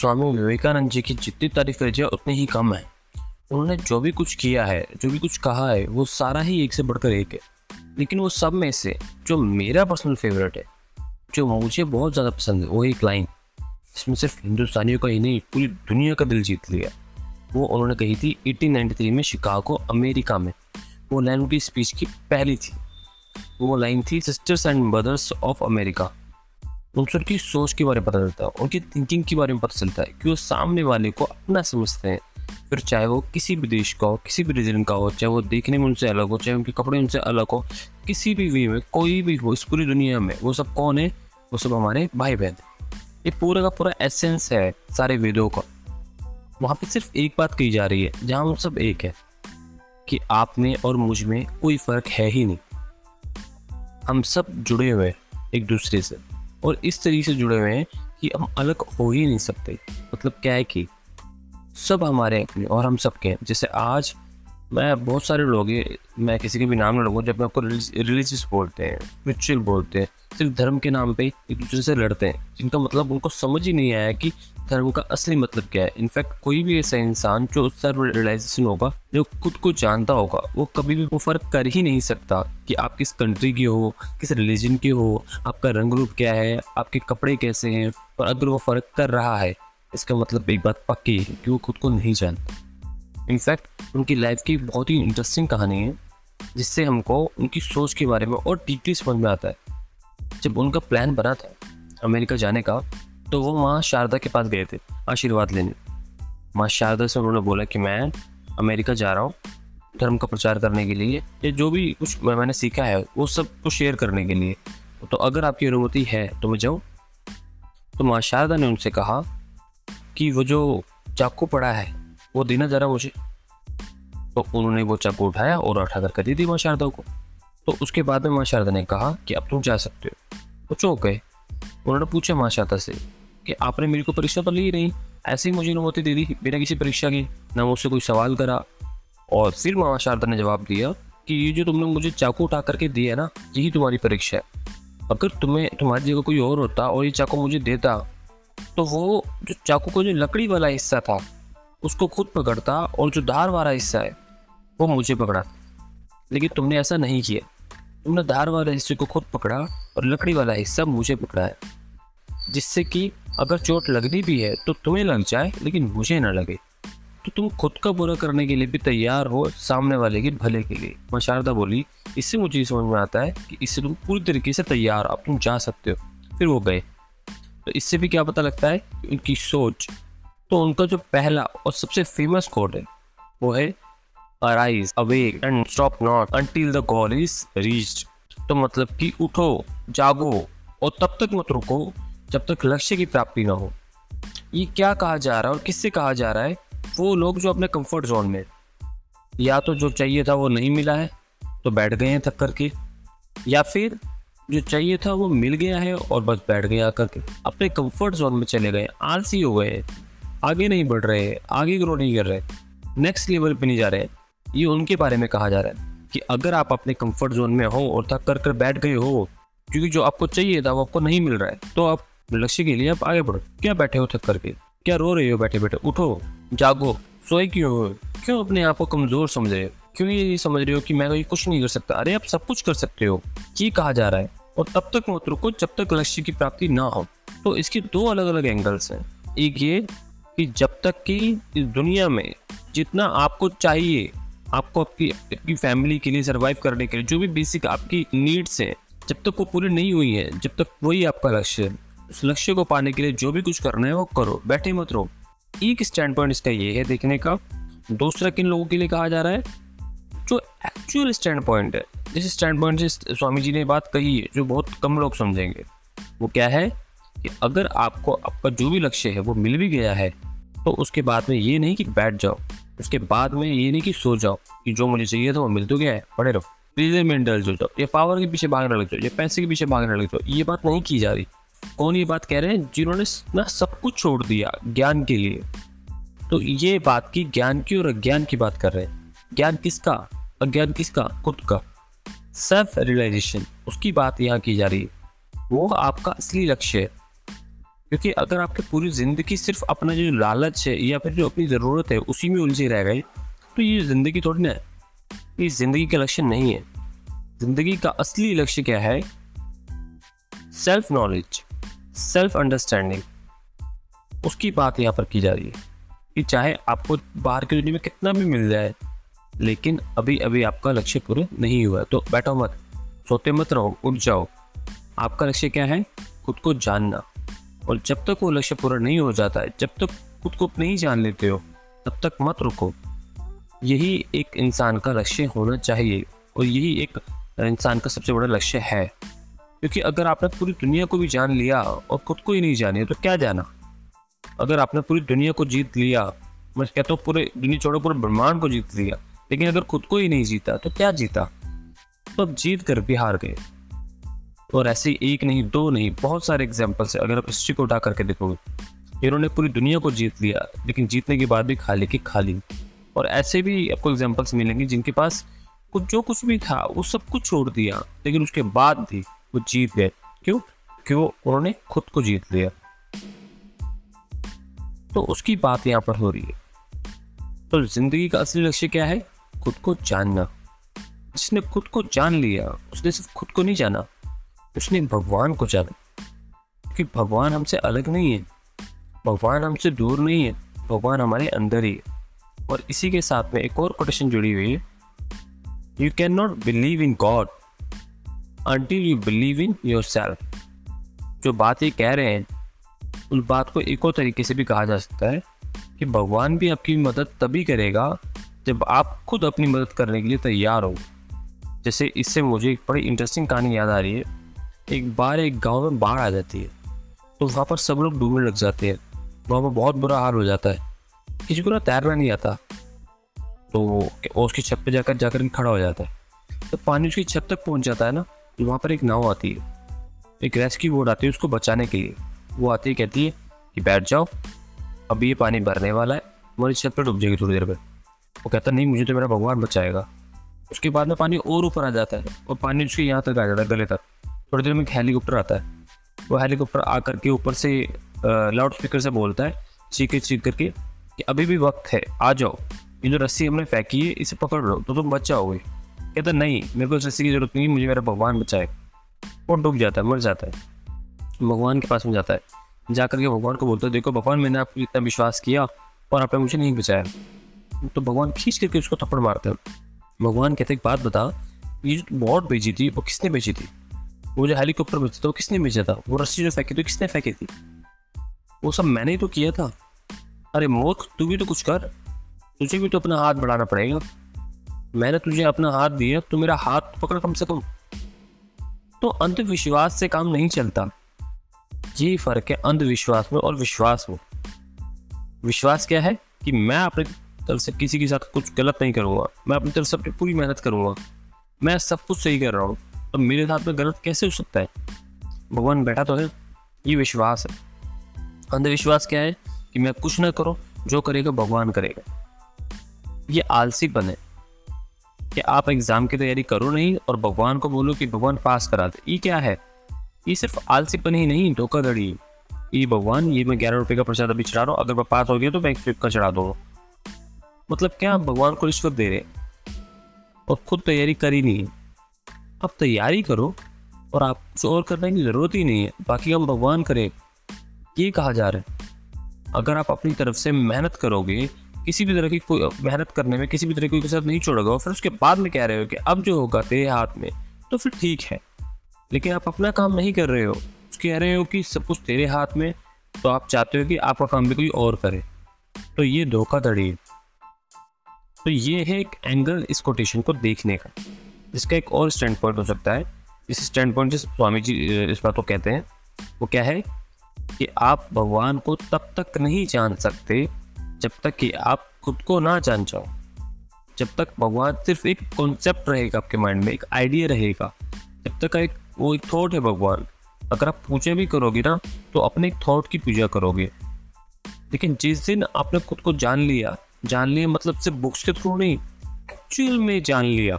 स्वामी विवेकानंद जी की जितनी तारीफ़ करी जाए उतनी ही कम है। उन्होंने जो भी कुछ किया है, जो भी कुछ कहा है, वो सारा ही एक से बढ़कर एक है। लेकिन वो सब में से जो मेरा पर्सनल फेवरेट है, जो मुझे बहुत ज़्यादा पसंद है, वो एक लाइन इसमें सिर्फ़ हिंदुस्तानियों का ही नहीं, पूरी दुनिया का दिल जीत लिया। वो उन्होंने कही थी, 1893 में शिकागो, अमेरिका में। वो लाइन उनकी स्पीच की पहली थी। वो लाइन थी sisters and brothers of America उनसे उनकी सोच के बारे में पता चलता है उनकी थिंकिंग के बारे में पता चलता है कि वो सामने वाले को अपना समझते हैं। फिर चाहे वो किसी भी देश का हो, किसी भी रीजन का हो, चाहे वो देखने में उनसे अलग हो, चाहे उनके कपड़े उनसे अलग हो, किसी भी वे में, कोई भी हो, इस पूरी दुनिया में, वो सब कौन है? वो सब हमारे भाई बहन ये पूरा का पूरा एसेंस है सारे वेदों का। वहाँ पे सिर्फ़ एक बात कही जा रही है, जहाँ हम सब एक है, कि आप में और मुझमें कोई फ़र्क है ही नहीं। हम सब जुड़े हुए एक दूसरे से। और इस तरीके से जुड़े हुए हैं कि हम अलग हो ही नहीं सकते। मतलब क्या है कि सब हमारे और हम सब के जैसे आज मैं बहुत सारे लोग हैं, मैं किसी के भी नाम ना लूँगा जब मैं आपको रिलीजियस बोलते हैं स्पिरिचुअल बोलते हैं, सिर्फ़ धर्म के नाम पे एक दूसरे से लड़ते हैं। जिनका मतलब उनको समझ ही नहीं आया कि धर्म का असली मतलब क्या है। इनफैक्ट कोई भी ऐसा इंसान जो उस रियलाइजेशन होगा, जो खुद को जानता होगा, वो कभी भी वो फ़र्क कर ही नहीं सकता कि आप किस कंट्री के हो, किस रिलीजन के हो, आपका रंग रूप क्या है, आपके कपड़े कैसे हैं, और अगर वो फ़र्क कर रहा है, इसका मतलब एक बात पक्की है कि वो खुद को नहीं जानता। इनफैक्ट उनकी लाइफ की बहुत ही इंटरेस्टिंग कहानी है, जिससे हमको उनकी सोच के बारे में और डीपली समझ में आता है। जब उनका प्लान बना था अमेरिका जाने का तो वो माँ शारदा के पास गए थे, आशीर्वाद लेने। माँ शारदा से उन्होंने बोला कि मैं अमेरिका जा रहा हूँ धर्म का प्रचार करने के लिए, या जो भी कुछ मैंने सीखा है, वो सबको शेयर करने के लिए। तो अगर आपकी अनुमति है तो मैं जाऊँ। तो माँ शारदा ने उनसे कहा कि वो जो चाकू पड़ा है वो देना जरा मुझे तो उन्होंने वो चाकू उठाया और उठा कर दी थी माँ शारदा को। तो उसके बाद में माँ शारदा ने कहा कि अब तुम जा सकते हो। वो चौंक गए। उन्होंने पूछा माँ शारदा से कि आपने मेरे को परीक्षा तो ली नहीं। ऐसे ही मुझे अनुमति दे दी, बिना किसी परीक्षा की। ना मुझसे कोई सवाल करा। और फिर माँ शारदा ने जवाब दिया कि ये जो तुमने मुझे चाकू उठा करके दिया ना, यही तुम्हारी परीक्षा है। अगर तुम्हें, तुम्हारी जगह कोई और होता और ये चाकू मुझे देता तो वो जो चाकू का जो लकड़ी वाला हिस्सा था उसको खुद पकड़ता और जो धार वाला हिस्सा है, वो मुझे पकड़ा। लेकिन तुमने ऐसा नहीं किया। तुमने धार वाले हिस्से को खुद पकड़ा और लकड़ी वाला हिस्सा मुझे पकड़ा है। जिससे कि अगर चोट लगनी भी है तो तुम्हें लग जाए, लेकिन मुझे ना लगे। तो तुम खुद का बुरा करने के लिए भी तैयार हो, सामने वाले के भले के लिए। मैं शारदा बोली, इससे मुझे ये समझ में आता है कि इससे तुम पूरी तरीके से तैयार अब तुम जा सकते हो। फिर वो गए। तो इससे भी क्या पता लगता है उनकी सोच तो उनका जो पहला और सबसे फ़ेमस कोड है, वो है arise awake and stop not until the goal is reached तो मतलब कि उठो, जागो और तब तक मत रुको जब तक लक्ष्य की प्राप्ति ना हो। ये क्या कहा जा रहा है और किससे कहा जा रहा है? वो लोग जो अपने कंफर्ट जोन में या तो जो चाहिए था वो नहीं मिला है तो बैठ गए हैं थक करके। या फिर जो चाहिए था वो मिल गया है और बस बैठ गए आकर के। अपने कंफर्ट जोन में चले गए, आलसी हो गए आगे नहीं बढ़ रहे, आगे ग्रो नहीं कर रहे नेक्स्ट लेवल पे नहीं जा रहे। ये उनके बारे में कहा जा रहा है कि अगर आप अपने कंफर्ट जोन में हो और थक कर कर बैठ गए हो, क्योंकि जो आपको चाहिए था वो आपको नहीं मिल रहा है तो आप लक्ष्य के लिए आप आगे बढ़ो। क्या बैठे हो थक करके क्या रो रहे हो बैठे बैठे उठो, जागो, सोए क्यों हो? क्यों अपने आप को कमज़ोर समझ रहे हो? क्यों ये समझ रहे हो कि मैं तो कुछ नहीं कर सकता? अरे आप सब कुछ कर सकते हो, ये कहा जा रहा है। और तब तक मत रुको जब तक लक्ष्य की प्राप्ति ना हो तो इसके दो अलग अलग एंगल्स हैं। एक ये कि जब तक कि इस दुनिया में जितना आपको चाहिए, आपको आपकी आपकी फैमिली के लिए सर्वाइव करने के लिए, जो भी बेसिक आपकी नीड्स हैं, जब तक वो पूरी नहीं हुई है, जब तक वही आपका लक्ष्य है उस लक्ष्य को पाने के लिए जो भी कुछ करना है वो करो, बैठे मत रहो। एक स्टैंड पॉइंट इसका ये है देखने का, दूसरा किन लोगों के लिए कहा जा रहा है? जो एक्चुअल स्टैंड पॉइंट है, जिस स्टैंड पॉइंट से स्वामी जी ने बात कही है, जो बहुत कम लोग समझेंगे, वो क्या है कि अगर आपको, आपका जो भी लक्ष्य है वो मिल भी गया है तो उसके बाद में ये नहीं कि बैठ जाओ, उसके बाद में ये नहीं कि सो जाओ कि जो मुझे चाहिए था वो मिल तो गया है, पढ़े रहो। प्लीजर में इंडल्ज हो जाओ, ये पावर के पीछे भागने लग जाओ, ये पैसे के पीछे भागने लग जाओ, ये बात नहीं की जा रही। कौन ये बात कह रहे हैं जिन्होंने ना सब कुछ छोड़ दिया ज्ञान के लिए? तो ये बात की ज्ञान की और अज्ञान की बात कर रहे हैं। ज्ञान किसका? अज्ञान किसका? खुद का। सेल्फ रियलाइजेशन उसकी बात यहाँ की जा रही है। वो आपका असली लक्ष्य है। क्योंकि अगर आपकी पूरी ज़िंदगी सिर्फ़ अपना जो लालच है या फिर जो अपनी ज़रूरत है, उसी में उलझे रह गए तो ये ज़िंदगी थोड़ी ना, ये ज़िंदगी का लक्ष्य नहीं है। ज़िंदगी का असली लक्ष्य क्या है? सेल्फ नॉलेज सेल्फ अंडरस्टैंडिंग उसकी बात यहाँ पर की जा रही है कि चाहे आपको बाहर की दुनिया में कितना भी मिल जाए, लेकिन अभी अभी आपका लक्ष्य पूरा नहीं हुआ तो बैठो मत, सोते मत रहो, उठ जाओ। आपका लक्ष्य क्या है? खुद को जानना। और जब तक वो लक्ष्य पूरा नहीं हो जाता है जब तक खुद को नहीं जान लेते हो, तब तक मत रुको। यही एक इंसान का लक्ष्य होना चाहिए और यही एक इंसान का सबसे बड़ा लक्ष्य है। क्योंकि अगर आपने पूरी दुनिया को भी जान लिया और खुद को ही नहीं जाने तो क्या जाना? अगर आपने पूरी दुनिया को जीत लिया, मैं कहता हूँ पूरे दुनिया छोड़ो, पूरे ब्रह्मांड को जीत लिया, लेकिन अगर खुद को ही नहीं जीता तो क्या जीता? तो अब जीत कर भी हार गए। और ऐसे एक नहीं, दो नहीं, बहुत सारे एग्जाम्पल्स है। अगर आप हिस्ट्री को उठा करके देखोगे, इन्होंने पूरी दुनिया को जीत लिया, लेकिन जीतने के बाद भी खाली की खाली और ऐसे भी आपको एग्जाम्पल्स मिलेंगे जिनके पास कुछ, जो कुछ भी था, वो सब कुछ छोड़ दिया, लेकिन उसके बाद भी वो जीत गए। क्यों? क्यों उन्होंने खुद को जीत लिया। तो उसकी बात यहाँ पर हो रही है। तो ज़िंदगी का असली लक्ष्य क्या है? खुद को जानना। जिसने खुद को जान लिया, उसने सिर्फ़ खुद को नहीं जाना। उसने भगवान को जाना। क्योंकि भगवान हमसे अलग नहीं है। भगवान हमसे दूर नहीं है। भगवान हमारे अंदर ही है। और इसी के साथ में एक और कोटेशन जुड़ी हुई है। You can not believe in God until you believe in your self जो बात ये कह रहे हैं उस बात को एक और तरीके से भी कहा जा सकता है कि भगवान भी आपकी मदद तभी करेगा जब आप खुद अपनी मदद करने के लिए तैयार हो। जैसे इससे मुझे एक बड़ी इंटरेस्टिंग कहानी याद आ रही है। एक बार एक गाँव में बाढ़ आ जाती है तो वहाँ पर सब लोग डूबने लग जाते हैं। वहाँ पर बहुत बुरा हाल हो जाता है। किसी को ना तैरना नहीं आता तो वो उसकी छत पे जाकर जाकर खड़ा हो जाता है। तो पानी उसकी छत तक पहुँच जाता है ना तो वहाँ पर एक नाव आती है। एक रेस्क्यू बोर्ड आती है उसको बचाने के लिए। वो आती है, कहती है कि बैठ जाओ, अभी ये पानी भरने वाला है हमारी छत पर डूब जाएगी थोड़ी देर में। वो कहता, नहीं, मुझे तो मेरा भगवान बचाएगा। उसके बाद में पानी और ऊपर आ जाता है, और पानी उसके यहाँ तक आ जाता है, गले तक। थोड़ी देर में एक हेलीकॉप्टर आता है। वो हेलीकॉप्टर आकर के ऊपर से लाउड स्पीकर से बोलता है चीख चीख करके कि अभी भी वक्त है, आ जाओ। ये जो रस्सी हमने फेंकी है, इसे पकड़ लो तो तुम बच जाओगे। कहता नहीं, मेरे को इस रस्सी की ज़रूरत नहीं मुझे मेरा भगवान बचाए। वो डूब जाता है, मर जाता है। भगवान के पास में जाता है। जा करके भगवान को बोलता है, देखो, भगवान, मैंने आपको इतना विश्वास किया और आपने मुझे नहीं बचाया। तो भगवान खींच करके उसको थप्पड़ मारते हैं। भगवान कहते एक बात बता, ये जो बोट भेजी थी, वो किसने भेजी थी? वो जो हेलीकॉप्टर भेजा था, वो किसने भेजा था? वो रस्सी जो फेंकी थी किसने फेंकी थी? वो सब मैंने ही तो किया था। अरे मूर्ख, तू भी तो कुछ कर। तुझे भी तो अपना हाथ बढ़ाना पड़ेगा। मैंने तुझे अपना हाथ दिया तो मेरा हाथ पकड़ कम से कम। तो अंधविश्वास से काम नहीं चलता। ये फ़र्क है, अंधविश्वास में और विश्वास में। विश्वास क्या है कि मैं अपनी तरफ़ से किसी के साथ कुछ गलत नहीं करूँगा। मैं अपनी तरफ़ से अपनी पूरी मेहनत करूँगा। मैं सब कुछ सही कर रहा हूँ। तो मेरे साथ में गलत कैसे हो सकता है? भगवान बैठा तो है। ये विश्वास है। अंधविश्वास क्या है? कि मैं कुछ ना करो, जो करेगा भगवान करेगा। ये आलसी बने कि आप एग्ज़ाम की तैयारी करो नहीं और भगवान को बोलो कि भगवान पास करा दे। ये क्या है? ये सिर्फ़ आलसीपन ही नहीं, धोखाधड़ी ये भगवान, ये मैं ग्यारह रुपये का प्रसाद अभी चढ़ा रहा हूँ। अगर मैं पास हो गया तो मैं एक का चढ़ा दूँगा मतलब क्या आप भगवान को रिश्वत दे रहे और खुद तैयारी करी नहीं। आप तैयारी करो और आप कुछ और करने की ज़रूरत ही नहीं है। बाकी हम भगवान करें, ये कहा जा रहा है। अगर आप अपनी तरफ़ से मेहनत करोगे, किसी भी तरह की कोई मेहनत करने में, किसी भी तरह की कसरत नहीं छोड़ोगे और फिर उसके बाद में कह रहे हो कि अब जो होगा तेरे हाथ में तो फिर ठीक है। लेकिन आप अपना काम नहीं कर रहे हो। कह रहे हो कि सब कुछ तेरे हाथ में तो आप चाहते हो कि आपका काम भी कोई और करे। तो ये धोखाधड़ी है। तो ये है एक एंगल इस कोटेशन को देखने का। जिसका एक और स्टैंड पॉइंट हो सकता है। इस स्टैंड पॉइंट जिस स्वामी जी, इस बात को कहते हैं, वो क्या है कि आप भगवान को तब तक नहीं जान सकते जब तक कि आप खुद को ना जान जाओ। जब तक भगवान सिर्फ़ एक कॉन्सेप्ट रहेगा आपके माइंड में, एक आइडिया रहेगा, जब तक एक, वो एक थॉट है भगवान। अगर आप पूजा भी करोगे ना तो अपने एक थॉट की पूजा करोगे। लेकिन जिस दिन आपने खुद को जान लिया जान लिया मतलब सिर्फ़ बुक्स के थ्रू नहीं एक्चुअल में जान लिया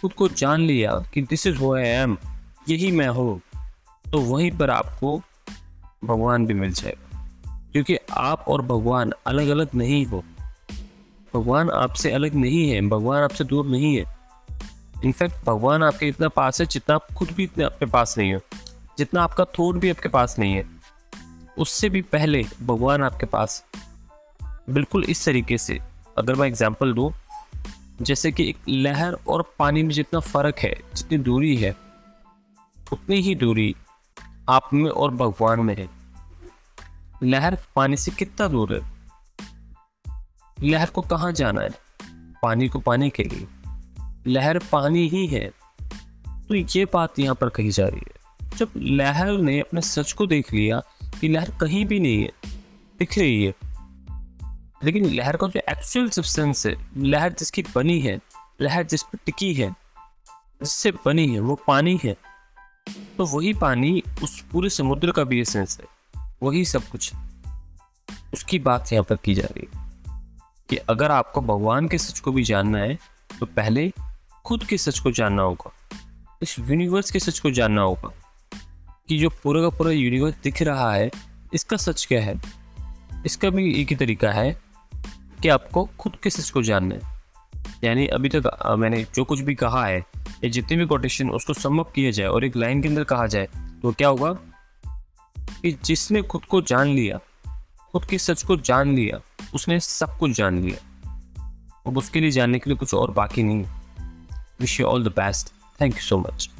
खुद को जान लिया कि दिस इज़ वो आई एम यही मैं हूँ तो वहीं पर आपको भगवान भी मिल जाएगा। क्योंकि आप और भगवान अलग अलग नहीं हो। भगवान आपसे अलग नहीं है, भगवान आपसे दूर नहीं है। इनफैक्ट भगवान आपके इतना पास है जितना आप खुद भी इतने आपके पास नहीं हो, जितना आपका थोट भी आपके पास नहीं है। उससे भी पहले भगवान आपके पास बिल्कुल इस तरीके से, अगर मैं एग्ज़ाम्पल दूँ जैसे कि एक लहर और पानी में जितना फ़र्क है, जितनी दूरी है, उतनी ही दूरी आप में और भगवान में है। लहर पानी से कितना दूर है? लहर को कहाँ जाना है? पानी को पाने के लिए। लहर पानी ही है। तो ये बात यहाँ पर कही जा रही है। जब लहर ने अपने सच को देख लिया कि लहर कहीं भी नहीं है, दिख रही है लेकिन लहर का जो एक्चुअल सब्सटेंस है, लहर जिसकी बनी है, लहर जिस पर टिकी है, जिससे बनी है, वो पानी है तो वही पानी उस पूरे समुद्र का भी एसेंस है। वही सब कुछ उसकी बात यहाँ पर की जा रही है कि अगर आपको भगवान के सच को भी जानना है तो पहले खुद के सच को जानना होगा, इस यूनिवर्स के सच को जानना होगा कि जो पूरा का पूरा यूनिवर्स दिख रहा है, इसका सच क्या है? इसका भी एक ही तरीका है कि आपको खुद के सच को जानना है। यानी अभी तक मैंने जो कुछ भी कहा है, ये जितने भी कोटेशन उसको समअप किया जाए और एक लाइन के अंदर कहा जाए तो क्या होगा कि जिसने खुद को जान लिया, खुद के सच को जान लिया, उसने सब कुछ जान लिया। अब उसके लिए जानने के लिए कुछ और बाकी नहीं wish you all the best thank you so much